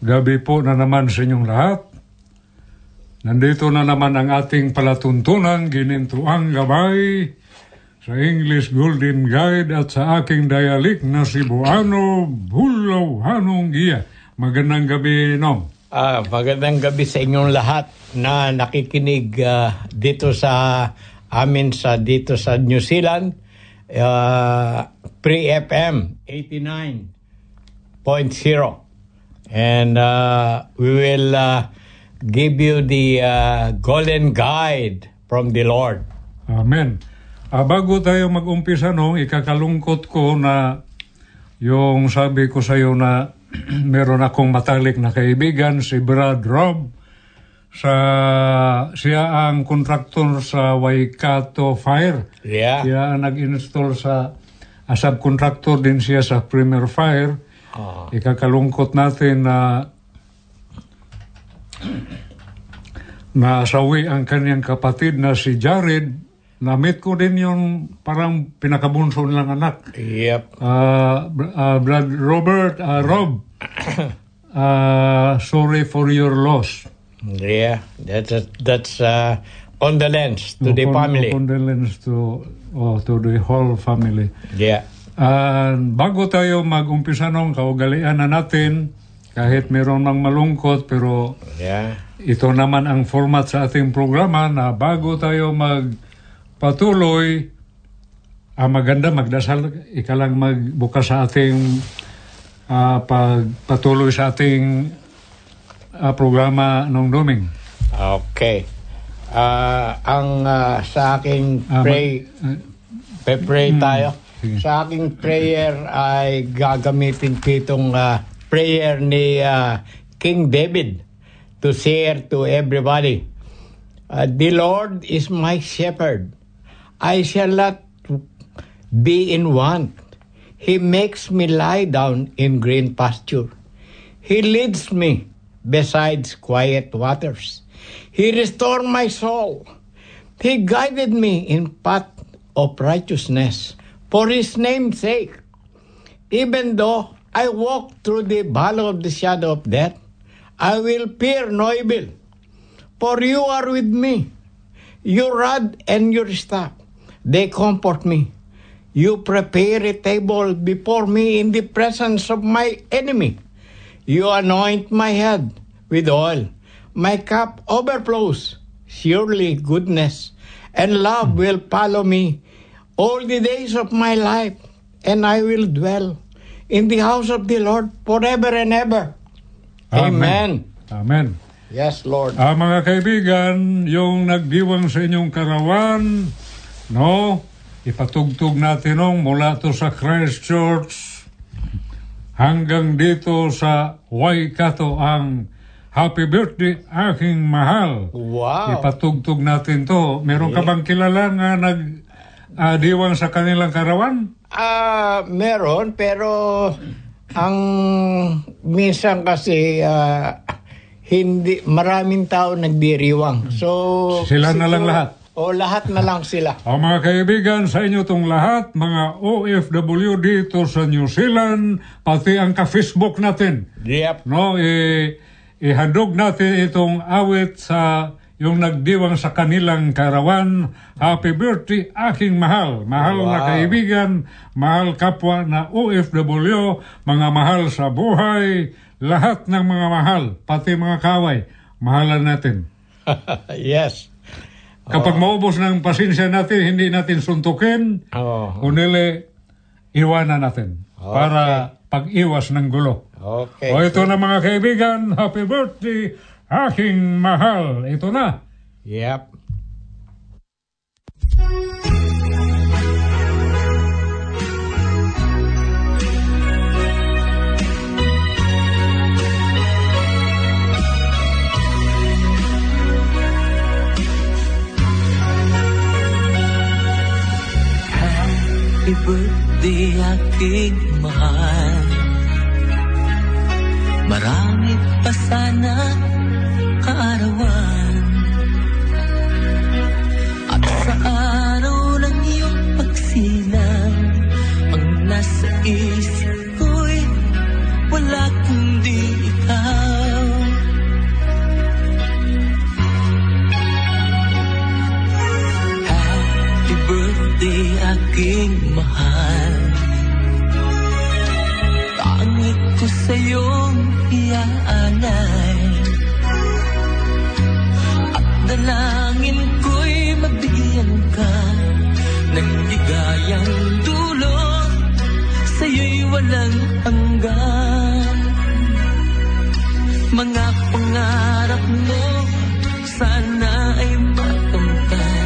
gabi po na naman sa inyong lahat. Nandito na naman ang ating palatuntunan, ginintuang gabay sa English Golden Guide at sa aking dialect na Cebuano, Bulaw, Hanong Giya. Magandang gabi, Nong. Ah, magandang gabi sa inyong lahat na nakikinig ah, dito sa amin sa dito sa New Zealand. Uh, Pre-FM 89.0 and uh, we will uh, give you the uh, golden guide from the Lord. Amen. Ah, bago tayo mag-umpisa, Nong, ikakalungkot ko na yung sabi ko sa iyo na meron akong matalik na kaibigan, si Brad Rob, sa siya ang kontraktor sa Waikato Fire. Yeah. Siya ang nag-install sa uh, subcontractor din siya sa Premier Fire. Ah. Ikakalungkot natin na nasawi ang kanyang kapatid na si Jared. Na-meet ko din yung parang pinakabunso nilang anak. Yep. Uh, uh, Brad Robert, uh, Rob, uh, sorry for your loss. Yeah, that's that's uh, condolence to the Con- family. Condolence to, oh, to the whole family. Yeah. And bago tayo mag-umpisa nung kaugalian na natin, kahit meron mang malungkot, pero Yeah. ito naman ang format sa ating programa na bago tayo magpatuloy, ah, maganda magdasal, ikalang magbukas sa ating ah, pagpatuloy sa ating ah, programa ng Doming. Okay. Ah, ang ah, sa aking pray, mag- pray tayo. Sa aking prayer ay gagamitin ko itong ah, prayer ni ah, King David to share to everybody. Uh, the Lord is my shepherd. I shall not be in want. He makes me lie down in green pasture. He leads me beside quiet waters. He restored my soul. He guided me in path of righteousness for his name's sake. Even though I walk through the valley of the shadow of death, I will fear no evil. For you are with me. Your rod and your staff, they comfort me. You prepare a table before me in the presence of my enemy. You anoint my head with oil. My cup overflows. Surely goodness and love will follow me all the days of my life, and I will dwell in the house of the Lord forever and ever. Amen. Amen. Yes, Lord. Ah, mga kaibigan, yung nagdiwang sa inyong karawan, No, ipatugtog natin no, mula to sa Christchurch hanggang dito sa Waikato ang Happy Birthday, aking mahal. Wow. Ipatugtog natin to. Meron ka bang kilala nga nag ah, diwang sa kanilang karawan? Ah, meron pero ang minsan kasi ah, hindi maraming tao nagdiriwang. So Sila na lang lahat? O lahat na lang sila. Ang mga kaibigan sa inyo tong lahat, mga OFW dito sa New Zealand, pati ang ka-Facebook natin. Yep. No, eh, ihandog natin itong awit sa yung nagdiwang sa kanilang karawan. Happy birthday, aking mahal. Mahal na Wow. kaibigan, mahal kapwa na OFW, mga mahal sa buhay, lahat ng mga mahal, pati mga kaway, mahalan natin. yes. Kapag maubos ng pasensya natin, hindi natin suntukin, Oh. kunili, iwanan natin para pag-iwas ng gulo. Okay. O ito na mga kaibigan, happy birthday, aking mahal. Ito na. Yep. Happy birthday aking mahal Marami pa sana kaarawan At sa araw ng iyong pagsilang Ang nasa isip ko'y wala kundi ikaw. Happy birthday aking mahal. Tangi ko sa'yong iaalay At dalangin ko'y mabigyan ka Ng ligayang dulot Sa'yo'y walang hanggan Mga pangarap mo Sana ay makamtan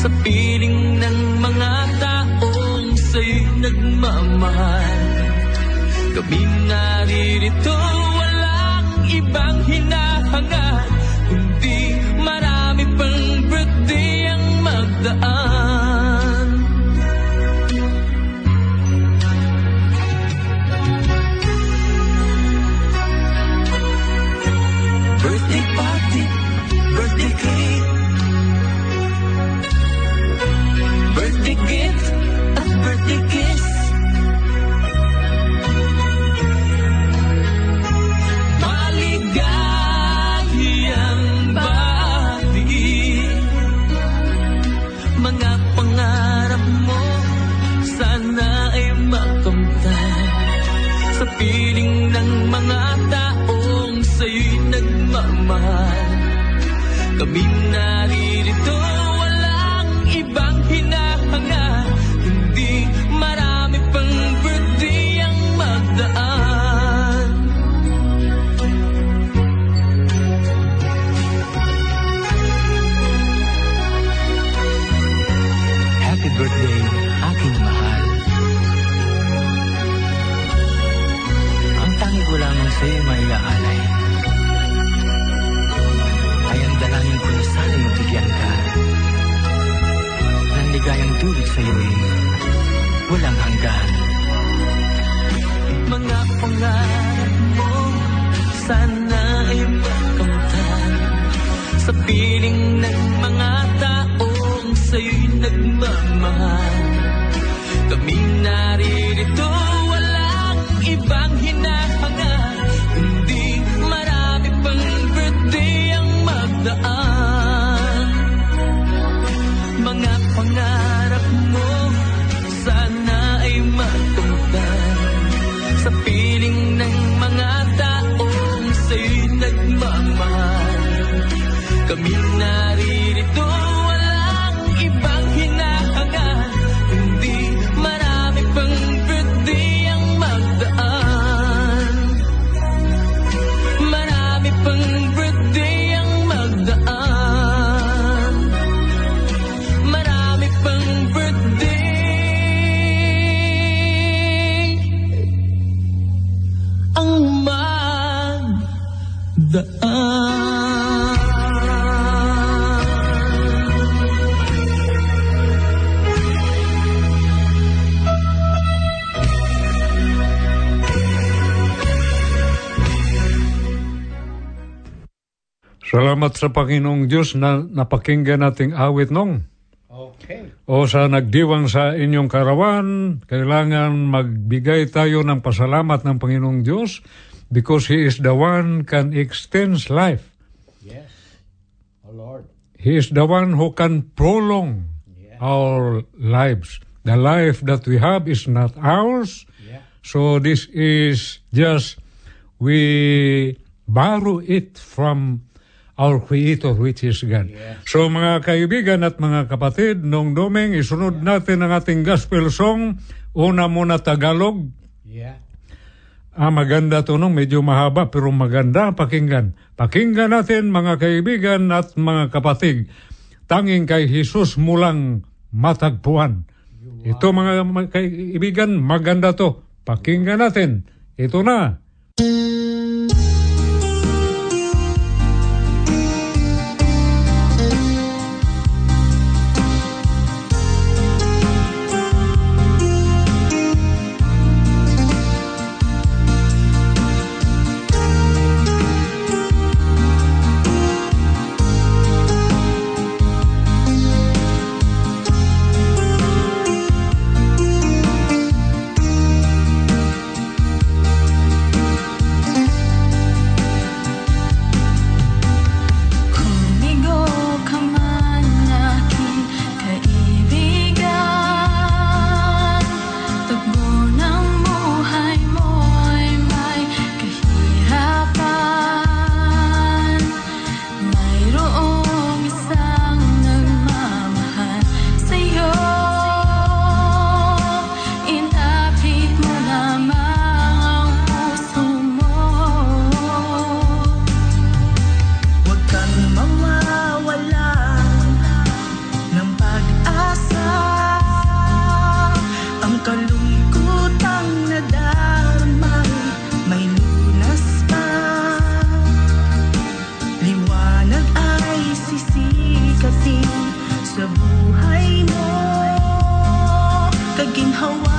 sa piling ng mga taong sa'yo'y nagmamahal. Kami naririto, sa Panginoong Diyos na napakinggan nating awit nung. Okay. O sa nagdiwang sa inyong karawan, kailangan magbigay tayo ng pasalamat ng Panginoong Diyos because He is the one can extend life. Yes. Oh Lord. He is the one who can prolong our lives. The life that we have is not ours. Yeah. So this is just, we borrow it from our Creator which is God. Yes. So mga kaibigan at mga kapatid, nung doming isunod natin ang ating gospel song. Una muna Tagalog. Yeah. Ah, maganda to nung medyo mahaba pero maganda pakinggan. Pakinggan natin mga kaibigan at mga kapatid. Tanging kay Jesus mulang matagpuan. Ito mga mga kaibigan, maganda to. Pakinggan natin. Ito na. Sa buhay mo Kaginhawaan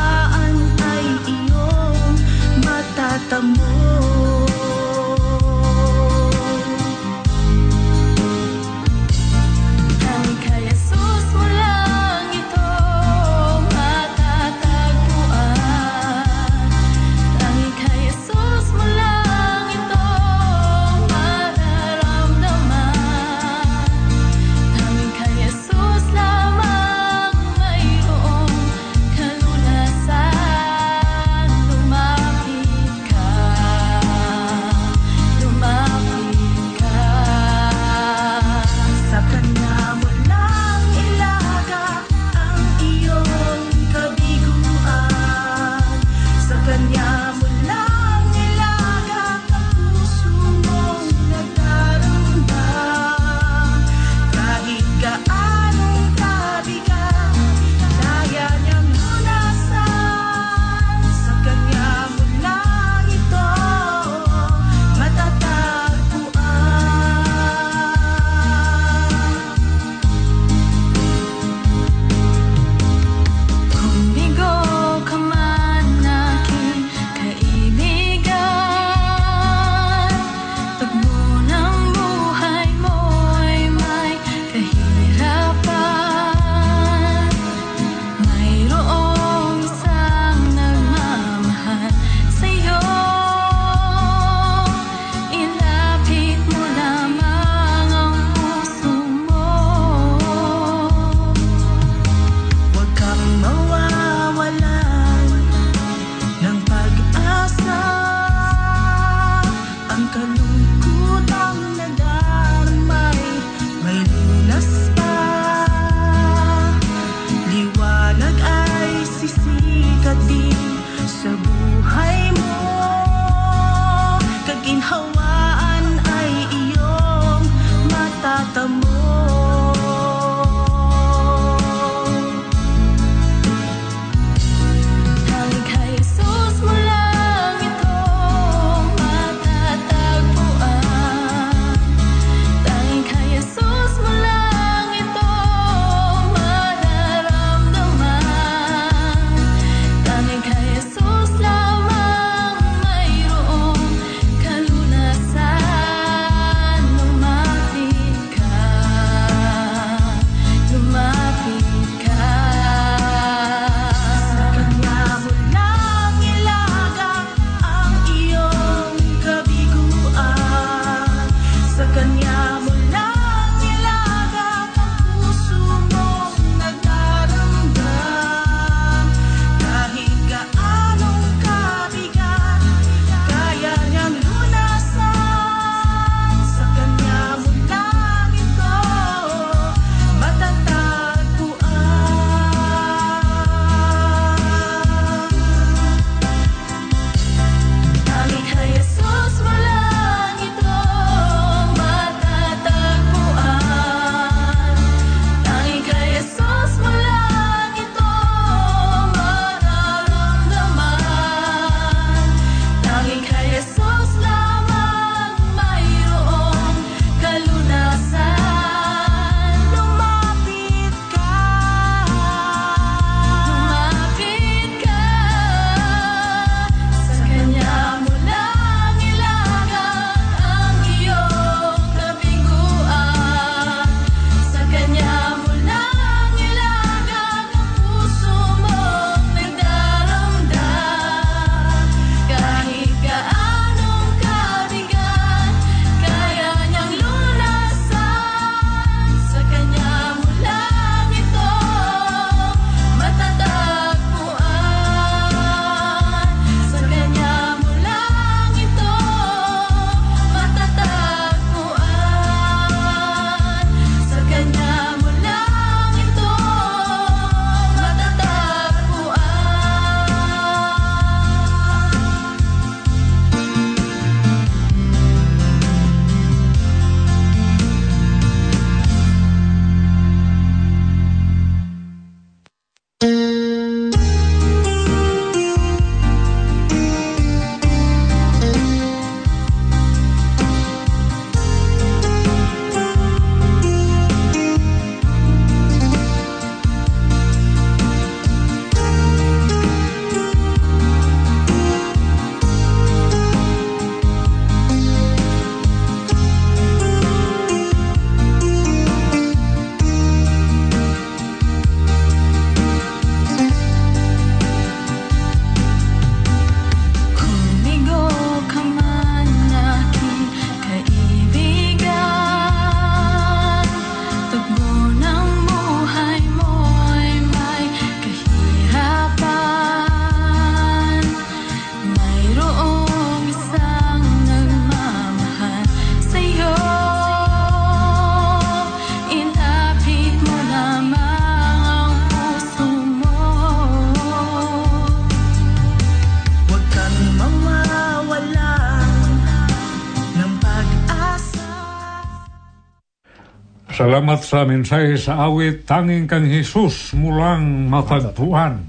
Salamat sa mensahe sa awit Tanging kang Jesus mulang matagpuan.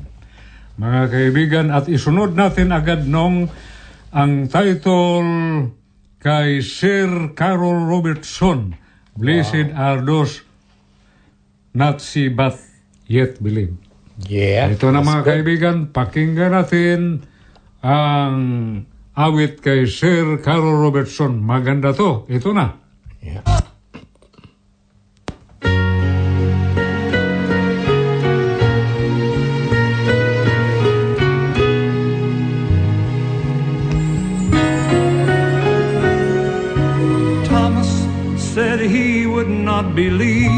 Mga kaibigan, at isunod natin agad nung ang title kay Sir Carol Robertson, Blessed are those not see but yet believe. Yeah. Ito na mga good. kaibigan, pakinggan natin ang awit kay Sir Carol Robertson. Maganda to. Ito na. Yeah. Not believe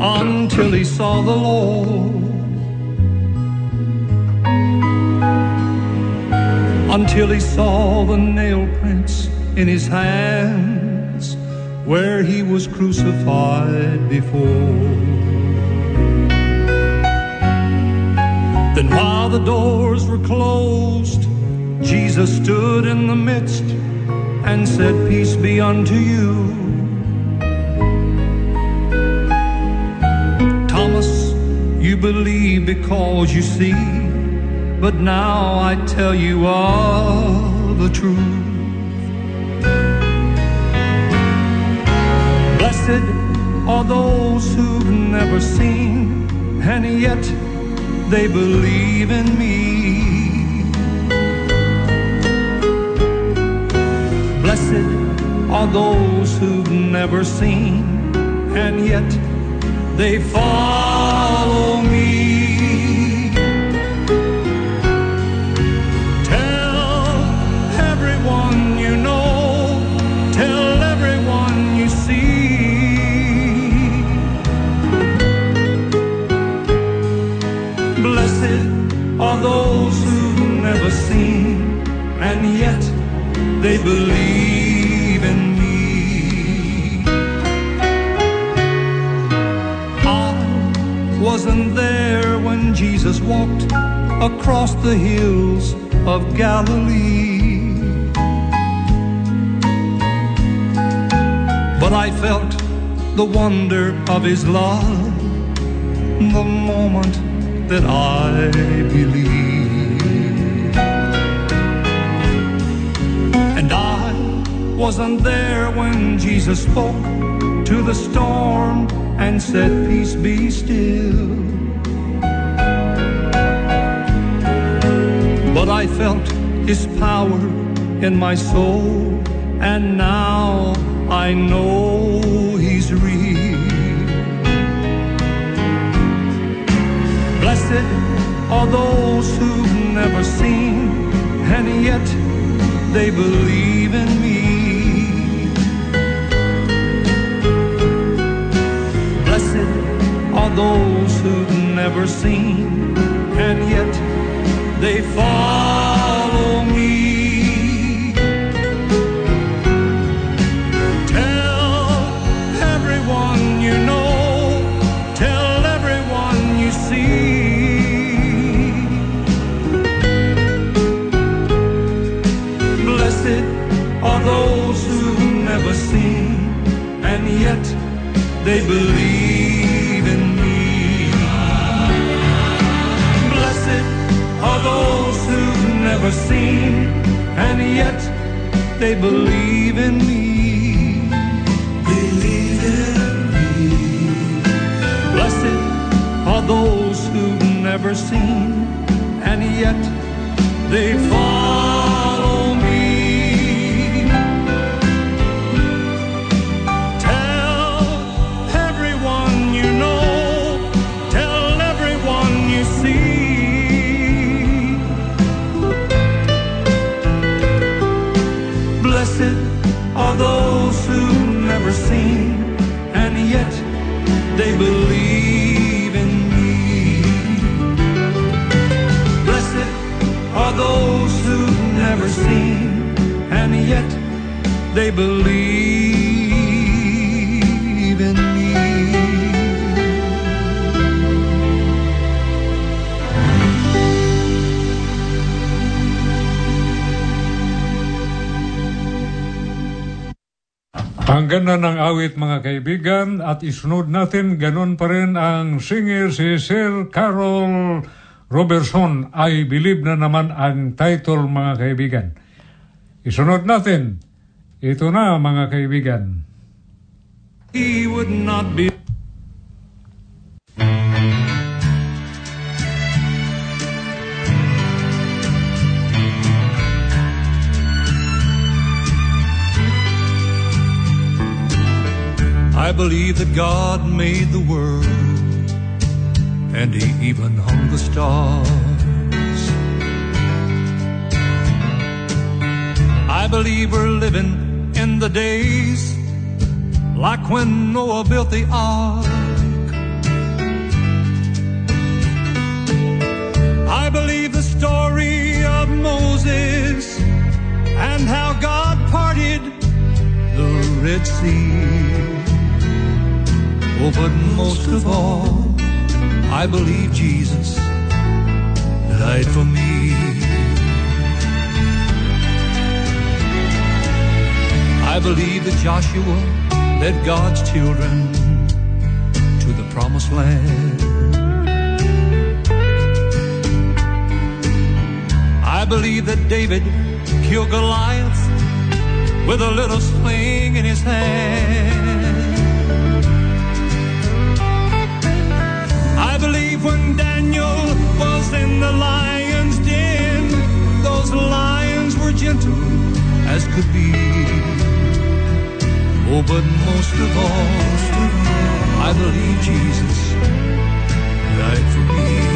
until he saw the Lord. Until he saw the nail prints in his hands where he was crucified before. Then while the doors were closed, Jesus stood in the midst and said, Peace be unto you. Because you see, but now I tell you all the truth. Blessed are those who've never seen, and yet they believe in me. Blessed are those who've never seen, and yet they follow me. They believe in me. I wasn't there when Jesus walked across the hills of Galilee. But I felt the wonder of his love the moment that I believed. Wasn't there when Jesus spoke to the storm and said, Peace be still. But I felt his power in my soul, and now I know he's real. Blessed are those who've never seen, and yet they believe in me. Those who've never seen, and yet they follow me. Tell everyone you know, tell everyone you see. Blessed are those who've never seen, and yet they believe those who've never seen, and yet they believe in me. Believe in me. Blessed are those who've never seen, and yet they fall. They believe in me. Ang ganda ng awit mga kaibigan at isunod natin ganun pa rin ang singer si Sir Carol Robertson. I believe na naman ang title mga kaibigan. Isunod natin. Ito na mga kaibigan. He would not be. I believe that God made the world and He even hung the stars. I believe we're living in the days like when Noah built the ark. I believe the story of Moses and how God parted the Red Sea. Oh, but most of all, I believe Jesus died for me. I believe that Joshua led God's children to the promised land. I believe that David killed Goliath with a little sling in his hand. I believe when Daniel was in the lion's den, those lions were gentle as could be. Oh, but most of all, I believe Jesus died for me.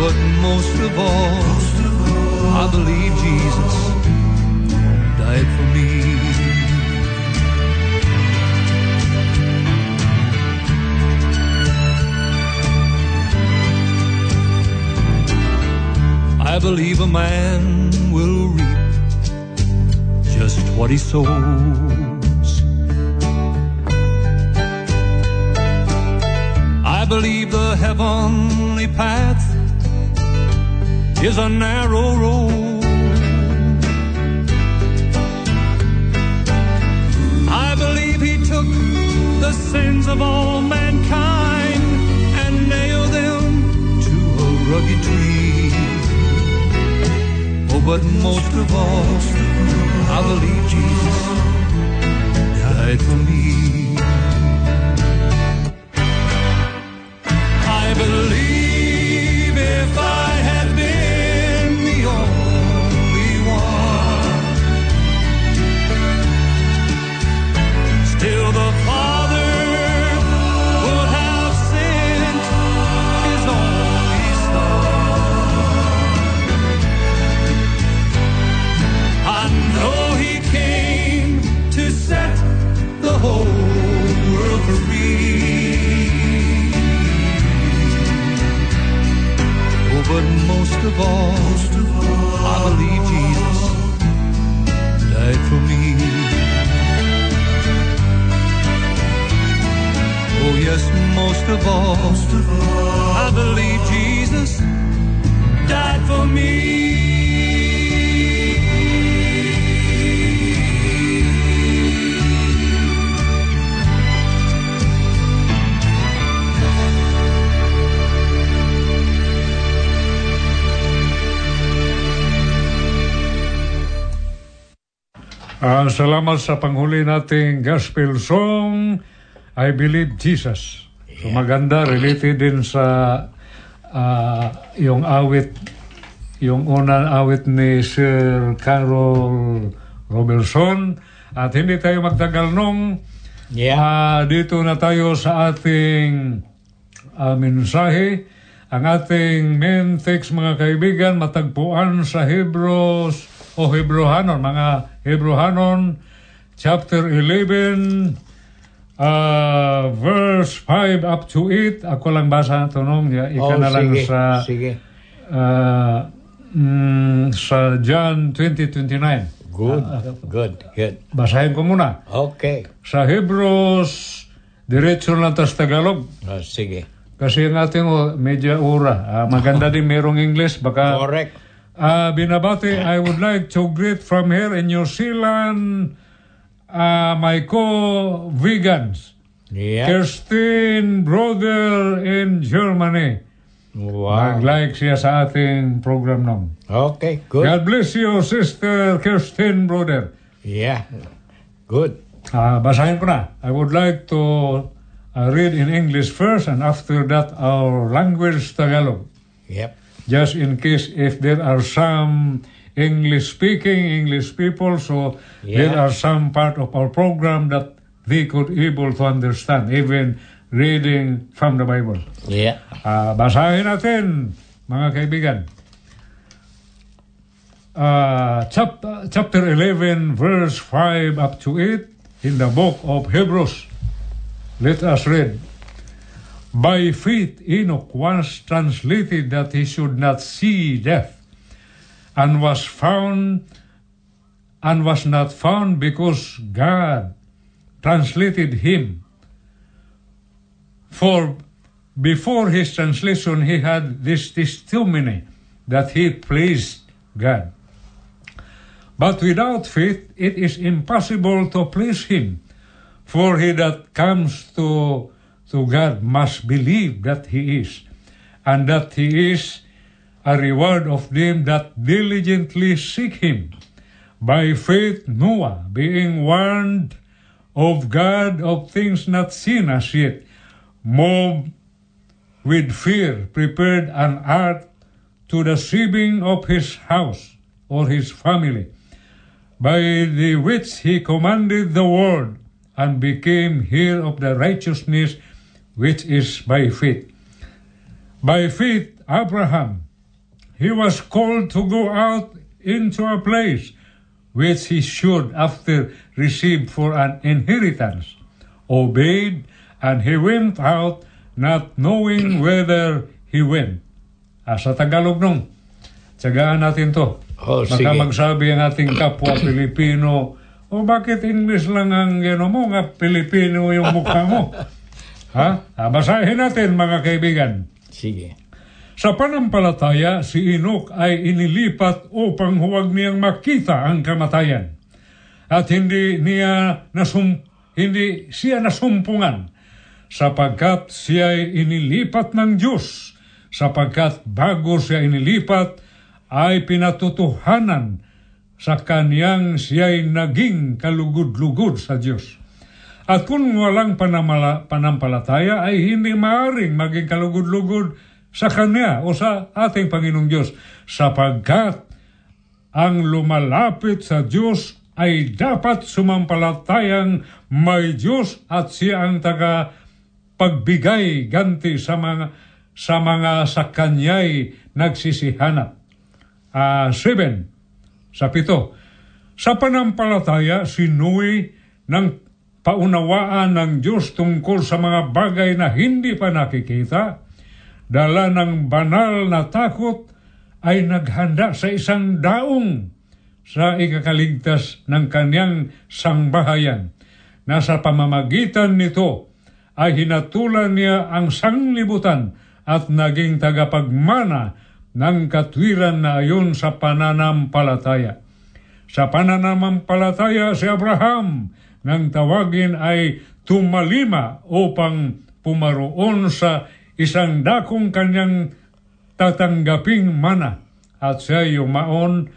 But most of all, I believe Jesus died for me. I believe a man will reap just what he sows. I believe the heavenly path is a narrow road. I believe he took the sins of all mankind and nailed them to a rugged tree. Oh, but most of all, I believe Jesus died for me. Ah, salamat sa panghuli nating gospel song, I Believe Jesus. So maganda, related din sa ah, yung awit, yung unang awit ni Sir Carol Robertson. At hindi tayo magtagal nung Yeah. Ah, dito na tayo sa ating ah, mensahe. Ang ating main text mga kaibigan matagpuan sa Hebrews o Hebrohanon, mga Hebrohanon chapter 11 ah, verse 5 up to 8. Ako lang basa ito ya, ika Oh, na lang sige, sa sige. ah, mm, sa John 20:29. Good, good, good. Basahin ko muna. Okay. Sa Hebrews, diretso lang tas Tagalog. Oh, sige. Kasi ang ating oh, medya ura. Ah, maganda din merong English. Baka Correct. Ah, binabati, I would like to greet from here in New Zealand ah, my co-vegans. Yeah. Kirsten brother in Germany. Wow. Mag-like siya sa ating program. Okay, good. God bless you, Sister Kirsten brother. Yeah. Good. Ah, basahin ko na. I would like to uh, read in English first and after that our language Tagalog. Yep. Just in case if there are some English speaking English people, so there Yeah. are some part of our program that they could able to understand, even reading from the Bible. Yeah. Ah, basahin natin, mga kaibigan. Ah, chapter, chapter 11, verse 5 up to 8 in the book of Hebrews. Let us read. By faith, Enoch was translated that he should not see death, and was found, and was not found because God translated him. For before his translation, he had this testimony that he pleased God. But without faith, it is impossible to please him. For he that comes to, to God must believe that he is, and that he is a reward of them that diligently seek him. By faith, Noah, being warned of God of things not seen as yet, moved with fear, prepared an ark to the saving of his house or his family, by the which he commanded the world and became heir of the righteousness which is by faith. By faith, Abraham, he was called to go out into a place which he should after receive for an inheritance, obeyed, and he went out not knowing whither he went. Ah, sa Tagalog nung, tsagaan natin to. Oh, Baka sige. magsabi ang ating kapwa Pilipino, o bakit English lang ang gano mo, nga Pilipino yung mukha mo. ha? Ah, basahin natin mga kaibigan. Sige. Sa panampalataya, si Enoch ay inilipat upang huwag niyang makita ang kamatayan. At hindi niya nasum hindi siya nasumpungan sapagkat siya ay inilipat ng Diyos sapagkat bago siya inilipat ay pinatutuhanan sa kaniyang siya'y naging kalugod-lugod sa Diyos. At kung walang panamala, panampalataya ay hindi maaring maging kalugod-lugod sa Kanya o sa ating Panginoong Diyos sapagkat ang lumalapit sa Diyos ay dapat sumampalatayang may Diyos at siya ang taga pagbigay ganti sa mga sa mga sa kanya'y nagsisihanap. Ah, seven, sa pito. Sa panampalataya, si Noe ng paunawaan ng Diyos tungkol sa mga bagay na hindi pa nakikita, dala ng banal na takot, ay naghanda sa isang daong sa ikakaligtas ng kanyang sangbahayan na sa pamamagitan nito ay hinatulan niya ang sanglibutan at naging tagapagmana ng katwiran na ayon sa pananampalataya. Sa pananampalataya si Abraham nang tawagin ay tumalima upang pumaroon sa isang dakong kanyang tatanggaping mana at siya yumaon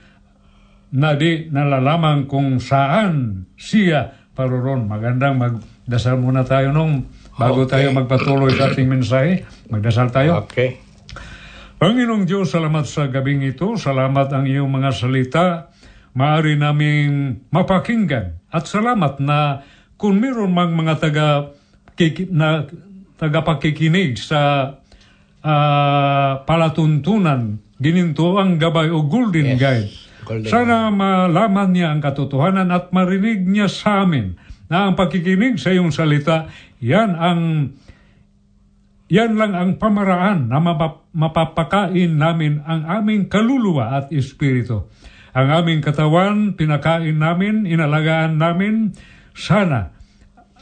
na di nalalaman kung saan siya paroon. Magandang magdasal muna tayo nung bago Okay. tayo magpatuloy sa ating mensahe. Magdasal tayo. Okay. Panginoong Diyos, salamat sa gabing ito. Salamat ang iyong mga salita. Maari naming mapakinggan. At salamat na kung meron mang mga taga na tagapakikinig sa ah, palatuntunan, gininto ang gabay o golden Yes, guide. golden Sana malaman niya ang katotohanan at marinig niya sa amin na ang pakikinig sa iyong salita, yan ang yan lang ang pamaraan na mapap- mapapakain namin ang aming kaluluwa at espiritu. Ang aming katawan, pinakain namin, inalagaan namin. Sana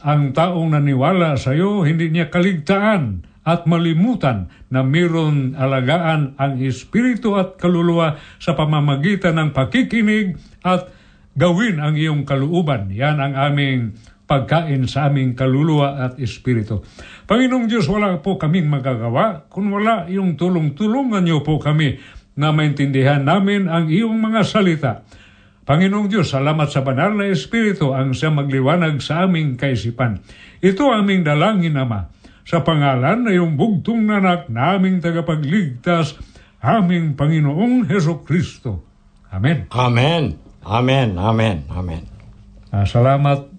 ang taong naniwala sa iyo, hindi niya kaligtaan at malimutan na mayroon alagaan ang espiritu at kaluluwa sa pamamagitan ng pakikinig at gawin ang iyong kaluuban. Yan ang aming pagkain sa aming kaluluwa at espiritu. Panginoong Diyos, wala po kaming magagawa kung wala yung tulong-tulungan niyo po kami na maintindihan namin ang iyong mga salita. Panginoong Diyos, salamat sa banal na Espiritu ang siya magliwanag sa aming kaisipan. Ito ang aming dalangin, Ama, sa pangalan na iyong bugtong nanak na aming tagapagligtas, aming Panginoong Heso Kristo. Amen. Amen. Amen. Amen. Amen. Ah, salamat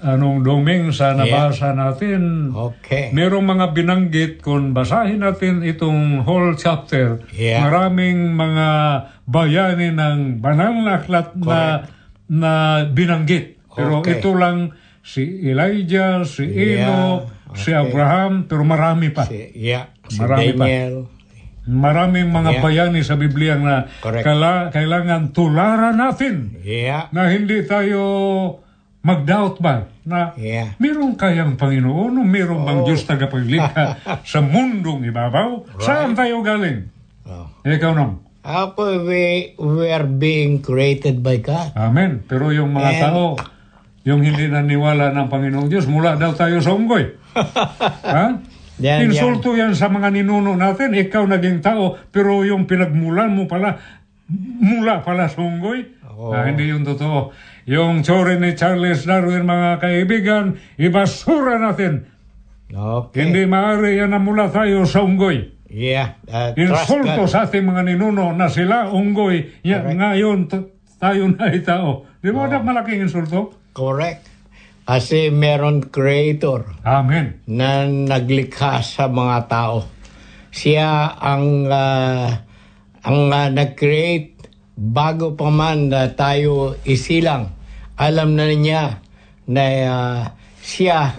anong doming sa nabasa natin. Okay. Merong mga binanggit kung basahin natin itong whole chapter. Yeah. Maraming mga bayani ng banal na aklat na, na binanggit. Pero Okay. ito lang si Elijah, si Yeah. Enoch, si Okay. Abraham, pero marami pa. Si, yeah. Si Marami pa. Daniel. Maraming mga Yeah. bayani sa Biblia na Correct. kala, kailangan tularan natin Yeah. na hindi tayo mag-doubt ba na Yeah. meron kayang Panginoon o meron bang Diyos tagapaglikha sa mundong ibabaw? Saan tayo galing? Oh. Ikaw nung. Ako, we, we are being created by God. Amen. Pero yung mga And- tao, yung hindi naniwala ng Panginoong Diyos, mula daw tayo sa unggoy. ha? Yan, Insulto yan sa mga ninuno natin. Ikaw naging tao, pero yung pinagmulan mo pala, mula pala sa unggoy. Oo. Ah, hindi yung totoo. Yung tsure ni Charles Darwin, mga kaibigan, ibasura natin. Okay. Hindi maaari yan na mula tayo sa unggoy. Yeah. Uh, Insulto God. sa ating mga ninuno na sila unggoy. Ya, Correct. ngayon, tayo na ay tao. Di ba na malaking insulto? Correct. Kasi meron creator Amen. na naglikha sa mga tao. Siya ang ah, ang ah, nag-create bago pa man na tayo isilang. Alam na niya na ah, siya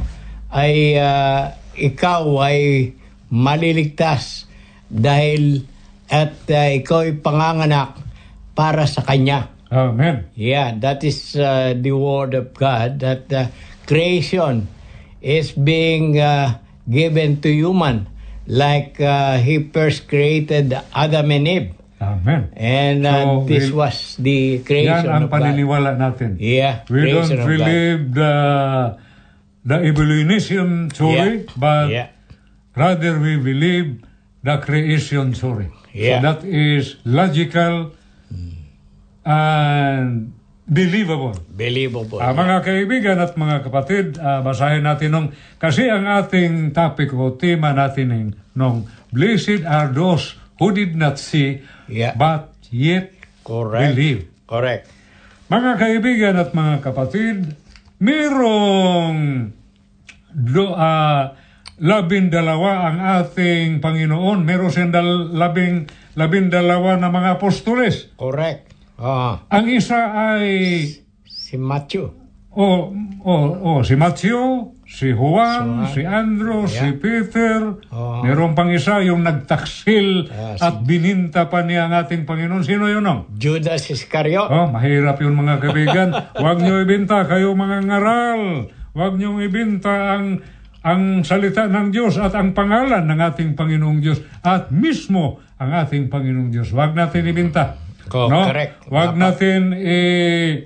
ay ah, ikaw ay maliligtas dahil at ah, ikaw ay panganganak para sa kanya. Amen. Yeah, that is uh, the word of God that uh, creation is being uh, given to human like uh, he first created Adam and Eve. Amen. And uh, So, this we- was the Yan creation ang of God. paniniwala natin. Yeah, We don't believe the the evolution theory, Yeah. but Yeah. rather we believe the creation theory. Yeah. So that is logical and believable. Believable. Ah, mga kaibigan at mga kapatid, ah, basahin natin nung, kasi ang ating topic o tema natin ay nung, Blessed are those who did not see, Yeah. but yet Correct. believe. Correct. Mga kaibigan at mga kapatid, merong do, ah, labing dalawa ang ating Panginoon. Meron siyang dal, labing, labing dalawa na mga apostoles. Correct. Ah, Ang isa ay si Matthew. Oh, oh, oh, si Matthew, si Juan, Juan. si Andrew, si Yeah. Peter. Oh. Meron pang isa yung nagtaksil Ah, si- at bininta pa niya ang ating Panginoon. Sino yun? No? Judas Iscariot. Oh, mahirap yun mga kaibigan. Huwag niyo ibinta kayo mga ngaral. Huwag niyo ibinta ang ang salita ng Diyos at ang pangalan ng ating Panginoong Diyos at mismo ang ating Panginoong Diyos. Huwag natin ibinta. Co- no? correct. Huwag natin eh,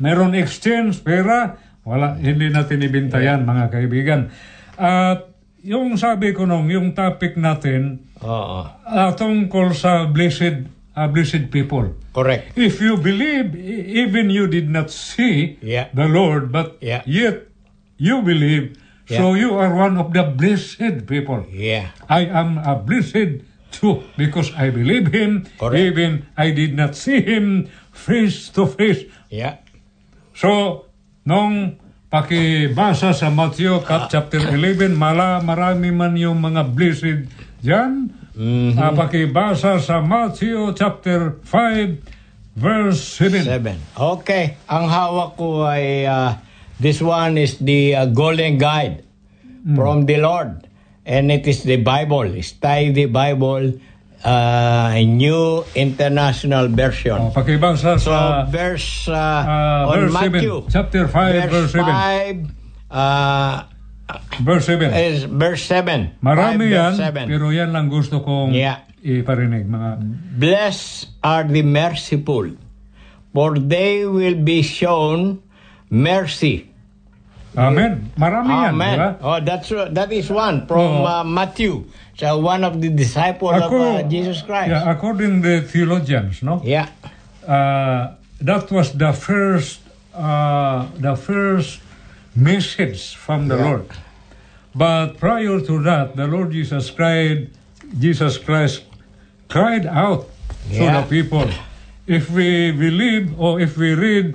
meron exchange, pera, wala, hindi natin ibinta yan, mga kaibigan. At yung sabi ko nung, yung topic natin, Oo. uh, tungkol sa blessed, uh, blessed people. Correct. If you believe, e- even you did not see Yeah. the Lord, but Yeah. yet you believe, so you are one of the blessed people. Yeah. I am a blessed too because I believe Him, Correct. even I did not see Him face to face. Yeah. So, nung pakibasa sa Matthew chapter 11, mala, marami man yung mga blessed dyan. Ah, pakibasa sa Matthew chapter 5, verse 7. Seven. Okay. Ang hawak ko ay uh, this one is the uh, golden guide from the Lord. And it is the Bible. Study the Bible, uh, New International Version. Oh, pakibasa So, sa verse uh, on verse 7, Matthew. chapter 5, verse 7. 5, uh, verse 7. is verse 7. Marami 5 yan, verse 7. pero yan lang gusto kong Yeah. iparinig. Mga, Blessed are the merciful, for they will be shown mercy. Amen. Marami yan, di ba? Amen. Oh, that's that is one from Oh. uh, Matthew. So one of the disciples of uh, Jesus Christ. Yeah, according the theologians, no? Yeah. uh, that was the first uh, the first message from the Yeah. Lord. But prior to that, the Lord Jesus cried, Jesus Christ cried out to the Yeah. people. If we believe or if we read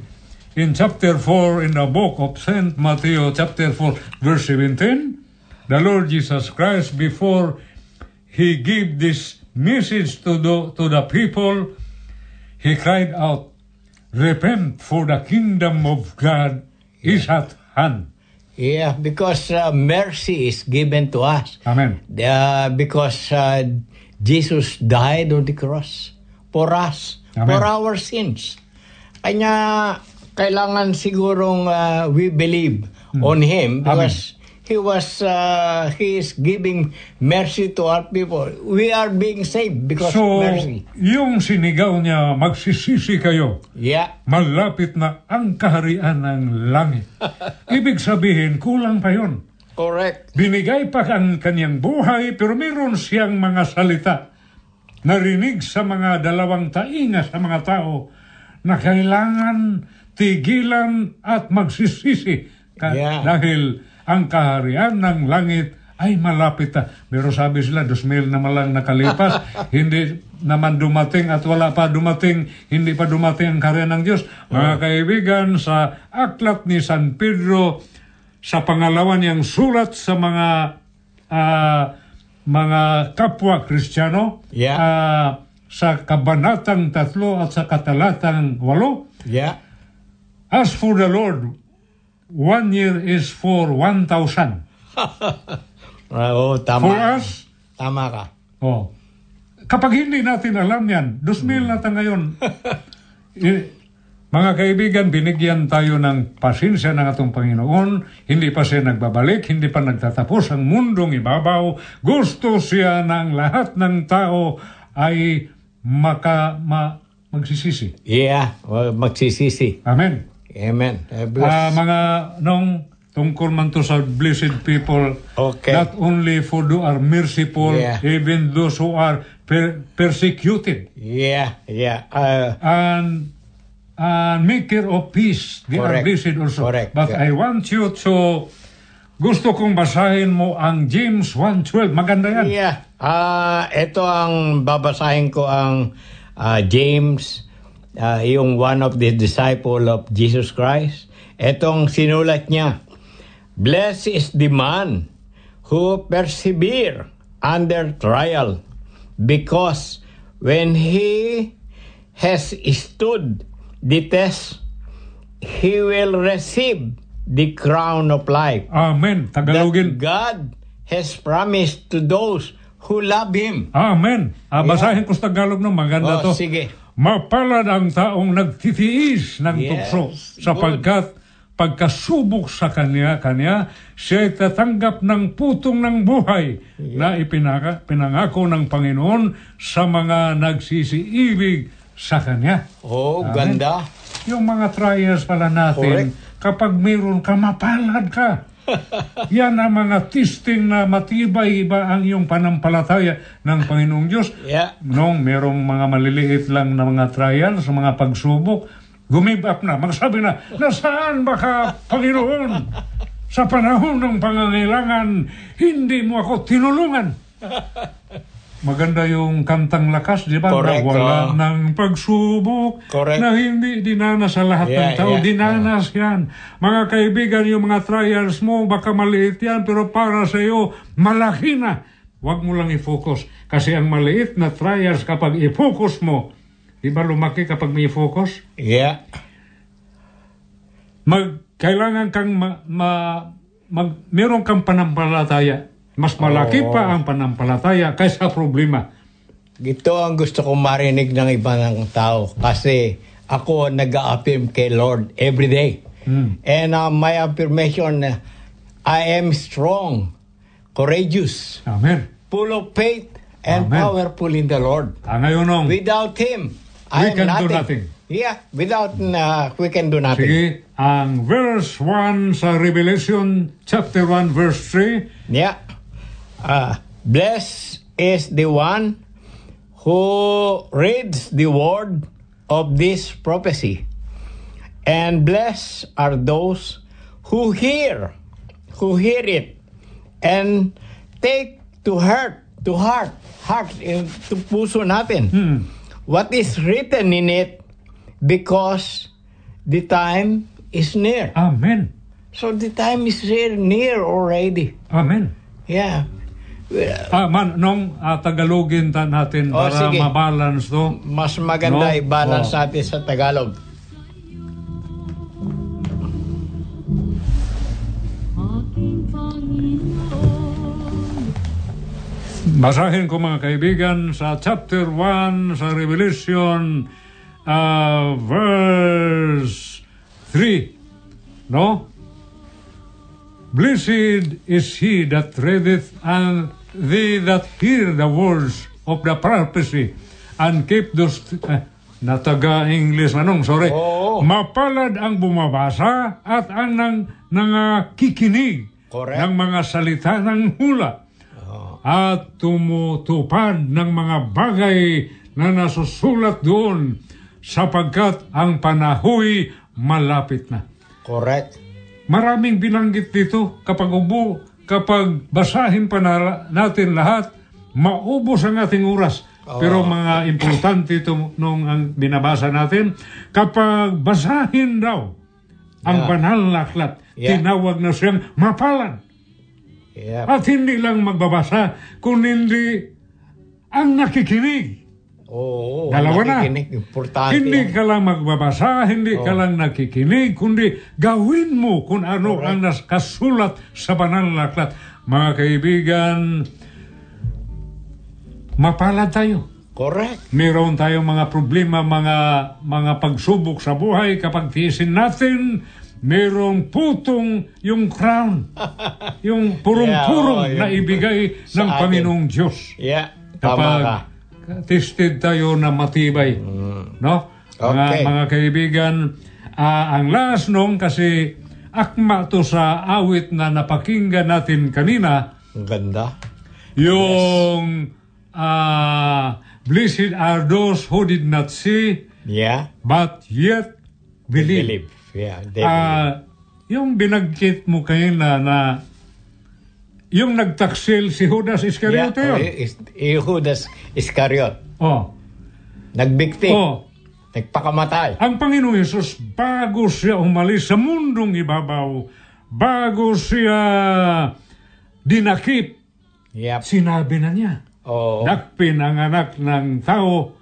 in chapter 4 in the book of St. Matthew, chapter 4, verse 17, the Lord Jesus Christ, before he gave this message to the, to the people, he cried out, Repent, for the kingdom of God is at hand. Yeah, because uh, mercy is given to us. Amen. Uh, because uh, Jesus died on the cross for us, Amen. for our sins. Kanya kailangan sigurong uh, we believe on Him because He was uh, He is giving mercy to our people. We are being saved because So, of mercy. yung sinigaw niya, magsisisi kayo, Yeah, malapit na ang kaharian ng langit. Ibig sabihin, kulang pa yun. correct. Binigay pa ang kanyang buhay, pero meron siyang mga salita. Narinig sa mga dalawang tainga sa mga tao na kailangan tigilan at magsisisi. Ka- Yeah. Dahil ang kaharian ng langit ay malapit na. Pero sabi sila, 2,000 naman lang nakalipas, hindi naman dumating at wala pa dumating, hindi pa dumating ang kaharian ng Diyos. Mga kaibigan, sa aklat ni San Pedro, sa pangalawa niyang sulat sa mga ah, mga kapwa Kristiyano, Yeah. ah, sa kabanatang tatlo at sa katalatang walo, Yeah, As for the Lord, one year is for 1,000. Ah, oh, tama. For us, Tama ka. oh, kapag hindi natin alam yan, 2,000 na tayo ngayon. Eh, mga kaibigan, binigyan tayo ng pasensya ng atong Panginoon. Hindi pa siya nagbabalik, hindi pa nagtatapos ang mundong ibabaw. Gusto siya ng lahat ng tao ay maka, ma, magsisisi. Yeah, well, magsisisi. Amen. Amen. I bless. Ah, mga nung tungkol man to sa blessed people, Okay. not only for who are merciful, Yeah. even those who are per- persecuted yeah, yeah. Uh, and and maker of peace, they are Correct. blessed also. Correct, But yeah. I want you to gusto kong basahin mo ang James 1.12. Maganda yan. yeah. Ah, ito ang babasahin ko ang ah, James, ah, yung one of the disciple of Jesus Christ. Itong sinulat niya. Blessed is the man who persevere under trial because when he has stood the test, he will receive the crown of life Amen. that Tagalogin. God has promised to those who love Him. Amen. Ah, basahin ko sa Tagalog ng maganda Oh, to. sige. Mapalad ang taong nagtitiis ng Yes. tukso sapagkat pagkasubok sa kanya, kanya siya tatanggap ng putong ng buhay na ipinaka, pinangako ng Panginoon sa mga nagsisiibig sa kanya. Oh, Amen. ganda. Yung mga trials pala natin, kapag mayroon ka, mapalad ka. Yan ang mga testing na matibay ba ang iyong panampalataya ng Panginoong Diyos. Yeah. Nung merong mga maliliit lang na mga trials, mga pagsubok, gumib up na, magsabi na, nasaan ba ka, Panginoon? Sa panahon ng pangangailangan, hindi mo ako tinulungan. Maganda yung kantang lakas, di ba? Correct, na wala oh. ng pagsubok Correct. na hindi dinanas sa lahat ng Yeah, tao. yeah, dinanas yan. Mga kaibigan, yung mga trials mo, baka maliit yan, pero para sa iyo, malaki na. Huwag mo lang i-focus. Kasi ang maliit na trials, kapag i-focus mo, di ba lumaki kapag may focus? Yeah. Mag, kailangan kang ma, ma- mag, meron kang panampalataya. Mas malaki Oo. pa ang panampalataya kaysa problema. Ito ang gusto kong marinig ng iba ng tao kasi ako nag-affirm kay Lord every day. Hmm. And uh, my affirmation, uh, I am strong, courageous, Amen. full of faith, and Amen. powerful in the Lord. Ah, ngayon nung, Without Him, We I am can do nothing. nothing. Yeah, without uh, we can do nothing. sige, ang verse 1 sa Revelation chapter 1 verse 3, Yeah. Uh, blessed is the one who reads the word of this prophecy. And blessed are those who hear, who hear it, and take to heart, to heart, heart, eh, to puso natin. What is written in it because the time is near. Amen. So the time is near, near already. Amen. Yeah. Well, Ah, man, nung ah, Tagalogin ta natin Oh, para sige. mabalance to. mas maganda No? i-balance Oh. natin sa Tagalog. Basahin ko mga kaibigan sa chapter 1 sa Revelation ah, verse 3. No? Blessed is he that readeth and they that hear the words of the prophecy and keep those eh, nataga English manong sorry Oo. mapalad ang bumabasa at ang nang nangakikinig Correct. ng mga salita ng hula at tumutupad ng mga bagay na nasusulat doon sapagkat ang panahoy malapit na. Correct. Maraming binanggit dito kapag ubo, kapag basahin pa na, natin lahat, maubos ang ating oras. Pero mga importante ito nung ang binabasa natin, kapag basahin daw ang Yeah. banal na aklat, Yeah. tinawag na siyang mapalan. Yeah. At hindi lang magbabasa, kundi ang nakikinig. Oo. Dalawa na. Importante. Hindi ka lang magbabasa, hindi ka lang nakikinig, kundi gawin mo kung ano ang nakasulat sa banal na aklat. Mga kaibigan, mapalad tayo. Correct. Meron tayong mga problema, mga mga pagsubok sa buhay kapag tiisin natin, merong putong yung crown. yung purong-purong Yeah, oh, na ibigay ng atin. Panginoong Diyos Yeah. Tama kapag ka. Tested tayo na matibay. No? Mga, Mm. Okay. mga kaibigan, ah, ang last nung kasi akma to sa awit na napakinggan natin kanina, Ang ganda. yung ah, Blessed are those who did not see, Yeah. but yet believe. Believe. Yeah. They believe. Ah, yung binagkit mo kayo na, na yung nagtaksil si Judas Iscariote Yeah. Oh, yun. is- Judas Iscariot. Oh. Nagbikti. Oh. Nagpakamatay. Ang Panginoon Yesus, bago siya umalis sa mundong ibabaw, bago siya dinakip, Yep. sinabi na niya, Oo. Dakpin ang anak ng tao,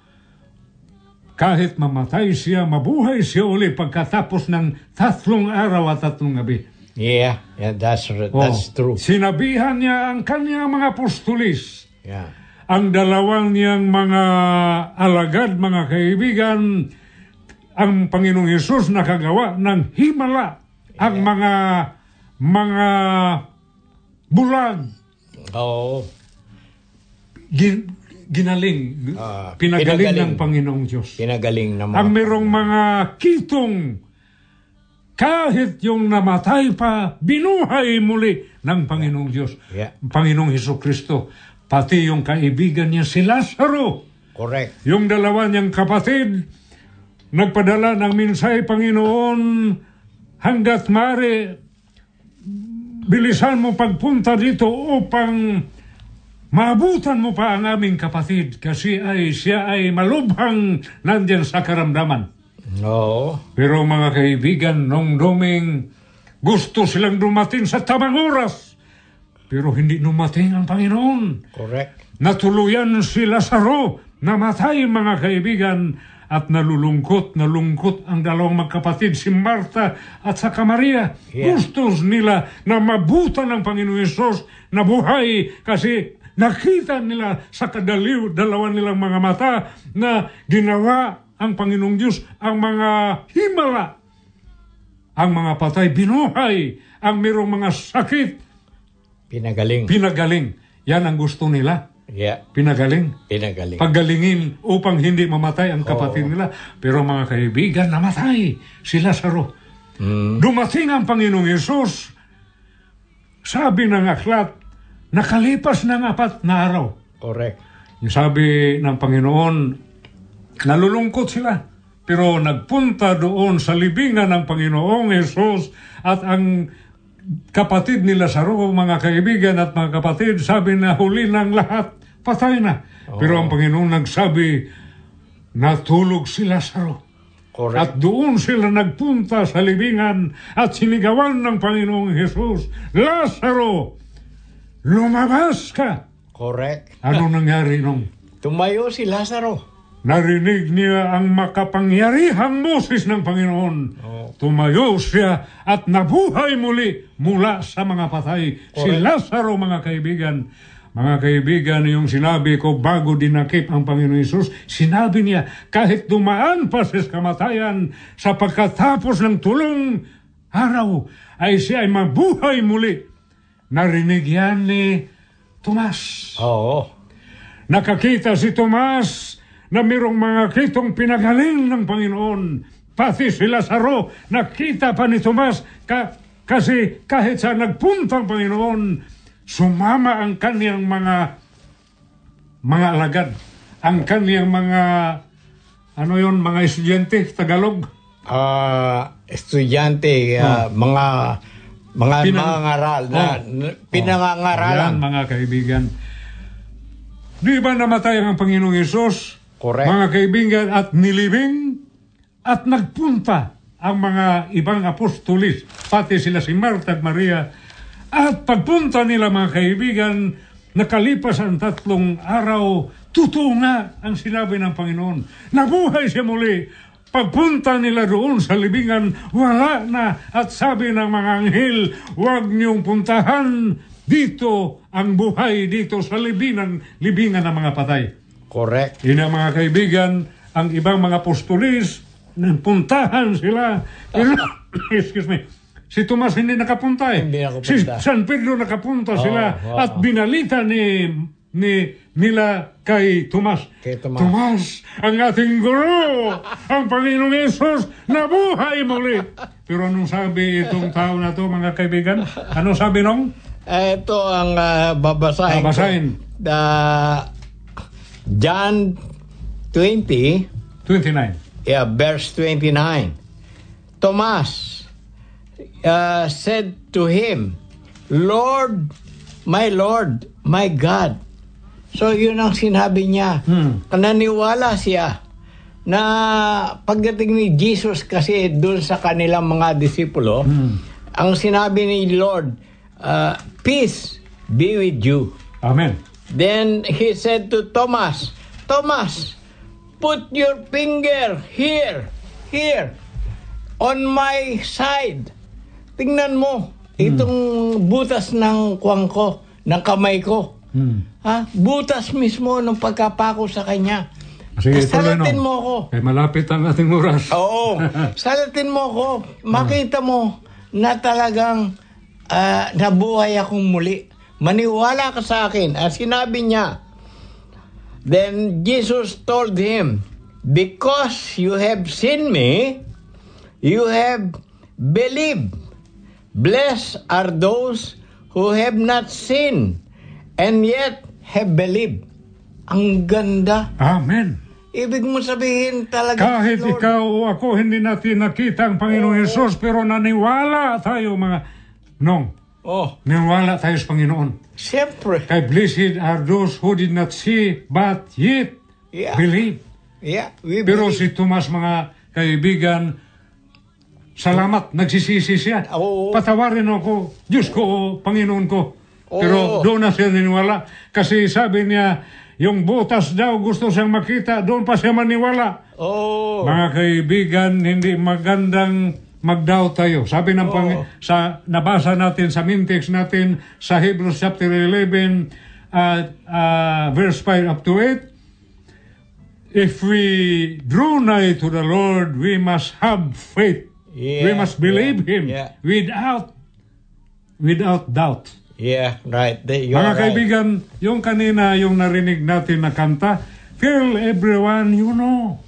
kahit mamatay siya, mabuhay siya uli pagkatapos ng tatlong araw at tatlong gabi. Yeah. Yeah. That's, Oh, that's true. Sinabihan niya ang kanyang mga apostolis, Yeah. ang dalawang niyang mga alagad, mga kaibigan, ang Panginoong Yesus nakagawa ng himala ang mga mga bulag Oo. gin- ginaling, Ah, pinagaling, pinagaling. ng Panginoong Diyos. Pinagaling naman. Ang merong mga kitong kahit yung namatay pa, binuhay muli ng Panginoong Diyos. Yeah. Panginoong Heso Kristo. Pati yung kaibigan niya si Lazaro. Correct. Yung dalawa niyang kapatid, nagpadala ng minsay, Panginoon, hanggat mare, bilisan mo pagpunta dito upang maabutan mo pa ang aming kapatid kasi ay siya ay malubhang nandyan sa karamdaman. Oo. Pero mga kaibigan, nung duming gusto silang dumating sa tamang oras. Pero hindi dumating ang Panginoon. Correct. Natuluyan si Lazaro, namatay mga kaibigan, at nalulungkot, nalungkot ang dalawang magkapatid, si Marta at saka Maria. Yeah. Gustos nila na mabutan ng Panginoon Yesus na buhay kasi nakita nila sa kadaliw, dalawa nilang mga mata na ginawa ang Panginoong Diyos ang mga himala. Ang mga patay, binuhay. Ang mayroong mga sakit, Pinagaling. pinagaling. Yan ang gusto nila. yeah. Pinagaling. Pinagaling. Paggalingin upang hindi mamatay ang kapatid nila. Pero mga kaibigan, namatay si Lazaro. Mm. Dumating ang Panginoong Yesus. Sabi ng aklat, nakalipas ng apat na araw. Correct. Yung sabi ng Panginoon, nalulungkot sila. Pero nagpunta doon sa libingan ng Panginoong Yesus at ang kapatid ni Lazaro, mga kaibigan at mga kapatid, sabi na huli ng lahat, patay na. Pero ang Panginoon nagsabi, natulog si Lazaro. Correct. At doon sila nagpunta sa libingan at sinigawan ng Panginoong Yesus, Lazaro, lumabas ka. Correct. Ano nangyari nung Tumayo si Lazaro. Narinig niya ang makapangyarihang Moses ng Panginoon. Tumayo siya at nabuhay muli mula sa mga patay. Si Correct. Lazaro, mga kaibigan. Mga kaibigan, yung sinabi ko bago dinakip ang Panginoon Yesus, sinabi niya, kahit dumaan pa sa kamatayan, sa pagkatapos ng tulong araw, ay siya ay mabuhay muli. Narinig yan ni Tomas. Oo. Nakakita si Tomas na mayroong mga kitong pinagaling ng Panginoon. Pati si Lazaro, nakita pa ni Tomas ka, kasi kahit sa nagpunta ang Panginoon, sumama ang kaniyang mga mga alagad. Ang kaniyang mga ano yon mga estudyante, Tagalog. Ah, estudyante, ah, mga mga Pinang- mga ngaral na Oh. pinangangaralan. Yan, mga kaibigan. Di ba namatay ang Panginoong Yesus? Correct. Mga kaibigan, at nilibing at nagpunta ang mga ibang apostolis, pati sila si Marta at Maria. At pagpunta nila mga kaibigan, nakalipas ang tatlong araw, totoo ang sinabi ng Panginoon. Nabuhay siya muli. Pagpunta nila doon sa libingan, wala na. At sabi ng mga anghel, huwag niyong puntahan dito ang buhay dito sa libingan, libingan ng mga patay. Correct. Yun ang mga kaibigan, ang ibang mga apostolis, puntahan sila. Excuse me, si Tomas hindi nakapunta eh. Hindi nakapunta. Si San Pedro nakapunta Oo, sila oo. at binalita ni ni nila kay Tomas. Kay Tomas. Tomas, ang ating guro, ang Panginoong Yesus, nabuhay muli. Pero anong sabi itong tao na to, mga kaibigan? Ano sabi nung? Eh, Ito ang ah, babasahin. Babasahin. The John 20, 29. yeah, verse 29. Thomas uh, said to him, Lord, my Lord, my God. So yun ang sinabi niya. Hmm. Naniwala siya na pagdating ni Jesus kasi doon sa kanilang mga disipulo, ang sinabi ni Lord, uh, peace be with you. Amen. Then he said to Thomas, Thomas, put your finger here, here, on my side. Tingnan mo, itong butas ng kuwang ko, ng kamay ko. Hmm. Ha? Butas mismo ng pagkapako sa kanya. Sige, Salatin no. mo ako. Eh, malapit ang ating oras. Oo. Salatin mo ako. Makita mo na talagang ah, nabuhay akong muli. Maniwala ka sa akin. At sinabi niya, Then Jesus told him, Because you have seen me, you have believed. Blessed are those who have not seen and yet have believed. Ang ganda. Amen. Ibig mo sabihin talaga, Kahit Lord, ikaw o ako, hindi natin nakita ang Panginoong Yesus, pero naniwala tayo mga nong. Oh, Naniwala tayo sa Panginoon. siyempre. Kay blessed are those who did not see, but yet Yeah. believe. Yeah, we Pero believe. si Tomas, mga kaibigan, salamat, nagsisisi siya. Oo. Patawarin ako, Diyos ko, o Panginoon ko. Oo. Pero doon na siya niniwala. Kasi sabi niya, yung butas daw gusto siyang makita, doon pa siya maniwala. Oh, Mga kaibigan, hindi magandang mag-doubt tayo. Sabi ng Pang- sa nabasa natin sa mintext natin sa Hebrews chapter 11 at uh, verse 5 up to 8. If we draw nigh to the Lord, we must have faith. we Yeah, must believe yeah, Him yeah. without without doubt. yeah, right. The- you're Mga right. kaibigan, yung kanina, yung narinig natin na kanta, Tell everyone you know.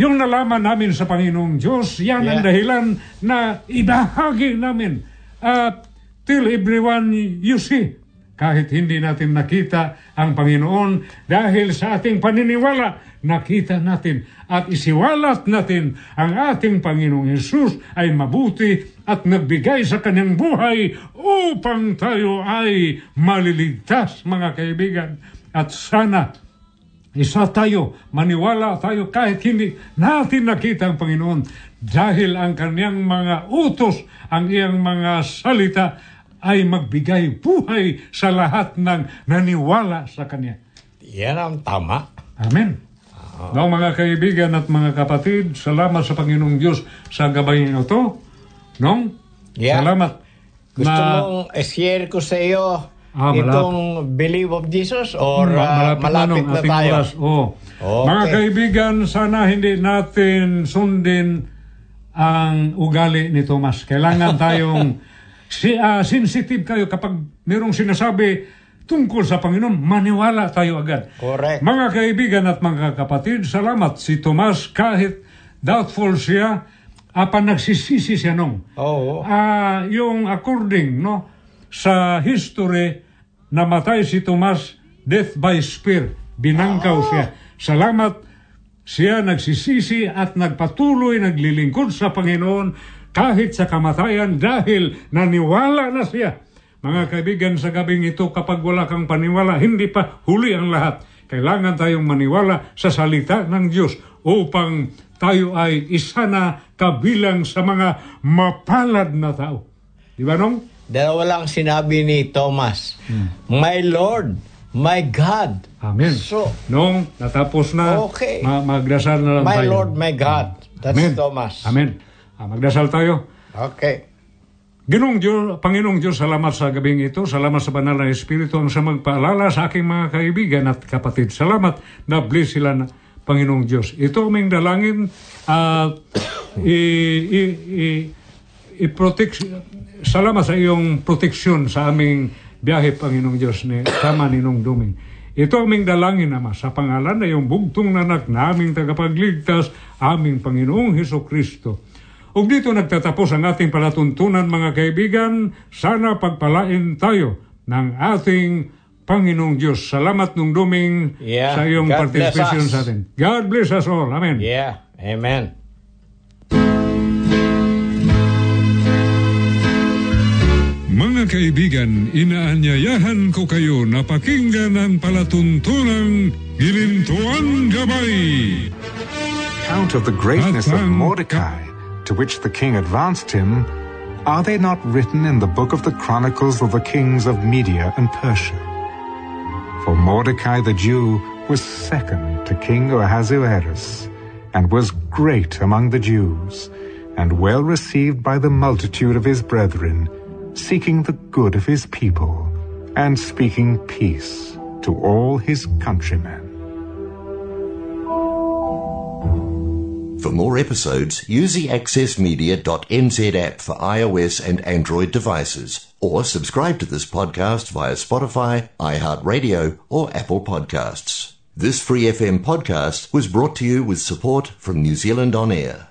Yung nalaman namin sa Panginoong Diyos, yan ang Yeah. dahilan na ibahagi namin. At tell everyone you see. Kahit hindi natin nakita ang Panginoon, dahil sa ating paniniwala, nakita natin at isiwalat natin ang ating Panginoong Yesus ay mabuti at nagbigay sa kanyang buhay upang tayo ay maliligtas, mga kaibigan. At sana isa tayo, maniwala tayo kahit hindi natin nakita ang Panginoon dahil ang kanyang mga utos, ang iyang mga salita ay magbigay buhay sa lahat ng naniwala sa Kanya. Yan ang tama. Amen. Now, mga kaibigan at mga kapatid, salamat sa Panginoong Diyos sa gabay ito. Nong? Yeah. Salamat. Gusto na- mong share ko sa iyo Ah, malapit. itong believe of Jesus or Ma- ah, malapit, nung na ating tayo? oras. Oo. Okay. Mga kaibigan, sana hindi natin sundin ang ugali ni Thomas. Kailangan tayong si, ah, sensitive kayo kapag merong sinasabi tungkol sa Panginoon, maniwala tayo agad. Correct. Mga kaibigan at mga kapatid, salamat si Tomas kahit doubtful siya, apa nagsisisi siya nung. Oo. Ah, yung according no sa history namatay si Tomas death by spear. Binangkaw siya. Salamat siya nagsisisi at nagpatuloy naglilingkod sa Panginoon kahit sa kamatayan dahil naniwala na siya. Mga kaibigan, sa gabing ito, kapag wala kang paniwala, hindi pa huli ang lahat. Kailangan tayong maniwala sa salita ng Diyos upang tayo ay isa na kabilang sa mga mapalad na tao. Di ba, Nong? Dalawa lang sinabi ni Thomas, My Lord, my God. Amen. So, Nung natapos na, Okay. ma- magdasal na lang my tayo. Lord, my God. That's Amen. Thomas. Amen. Ah, magdasal tayo. Okay. Ginong Diyos, Panginoong Diyos, salamat sa gabing ito. Salamat sa banal na Espiritu ang sa magpaalala sa aking mga kaibigan at kapatid. Salamat na bless sila na Panginoong Diyos. Ito aming dalangin at i, i, i, i-protect, salamat sa iyong proteksyon sa aming biyahe, Panginoong Diyos, ni tama ninong duming. Ito aming dalangin, Ama, sa pangalan na iyong bugtong nanak na aming tagapagligtas, aming Panginoong Heso Kristo. Ug dito nagtatapos ang ating palatuntunan mga kaibigan. Sana pagpalain tayo ng ating Panginoong Diyos. Salamat nung duming Yeah. sa iyong God participation sa atin. God bless us all. Amen. Yeah. Amen. Mga kaibigan, inaanyayahan ko kayo na pakinggan ang palatuntunang Gilintuan Gabay. account of the greatness of Mordecai, to which the king advanced him, are they not written in the book of the chronicles of the kings of Media and Persia? For Mordecai the Jew was second to King Ahasuerus, and was great among the Jews, and well received by the multitude of his brethren, seeking the good of his people, and speaking peace to all his countrymen. For more episodes, use the accessmedia.nz app for iOS and Android devices, or subscribe to this podcast via Spotify, iHeartRadio, or Apple Podcasts. This Free FM podcast was brought to you with support from New Zealand On Air.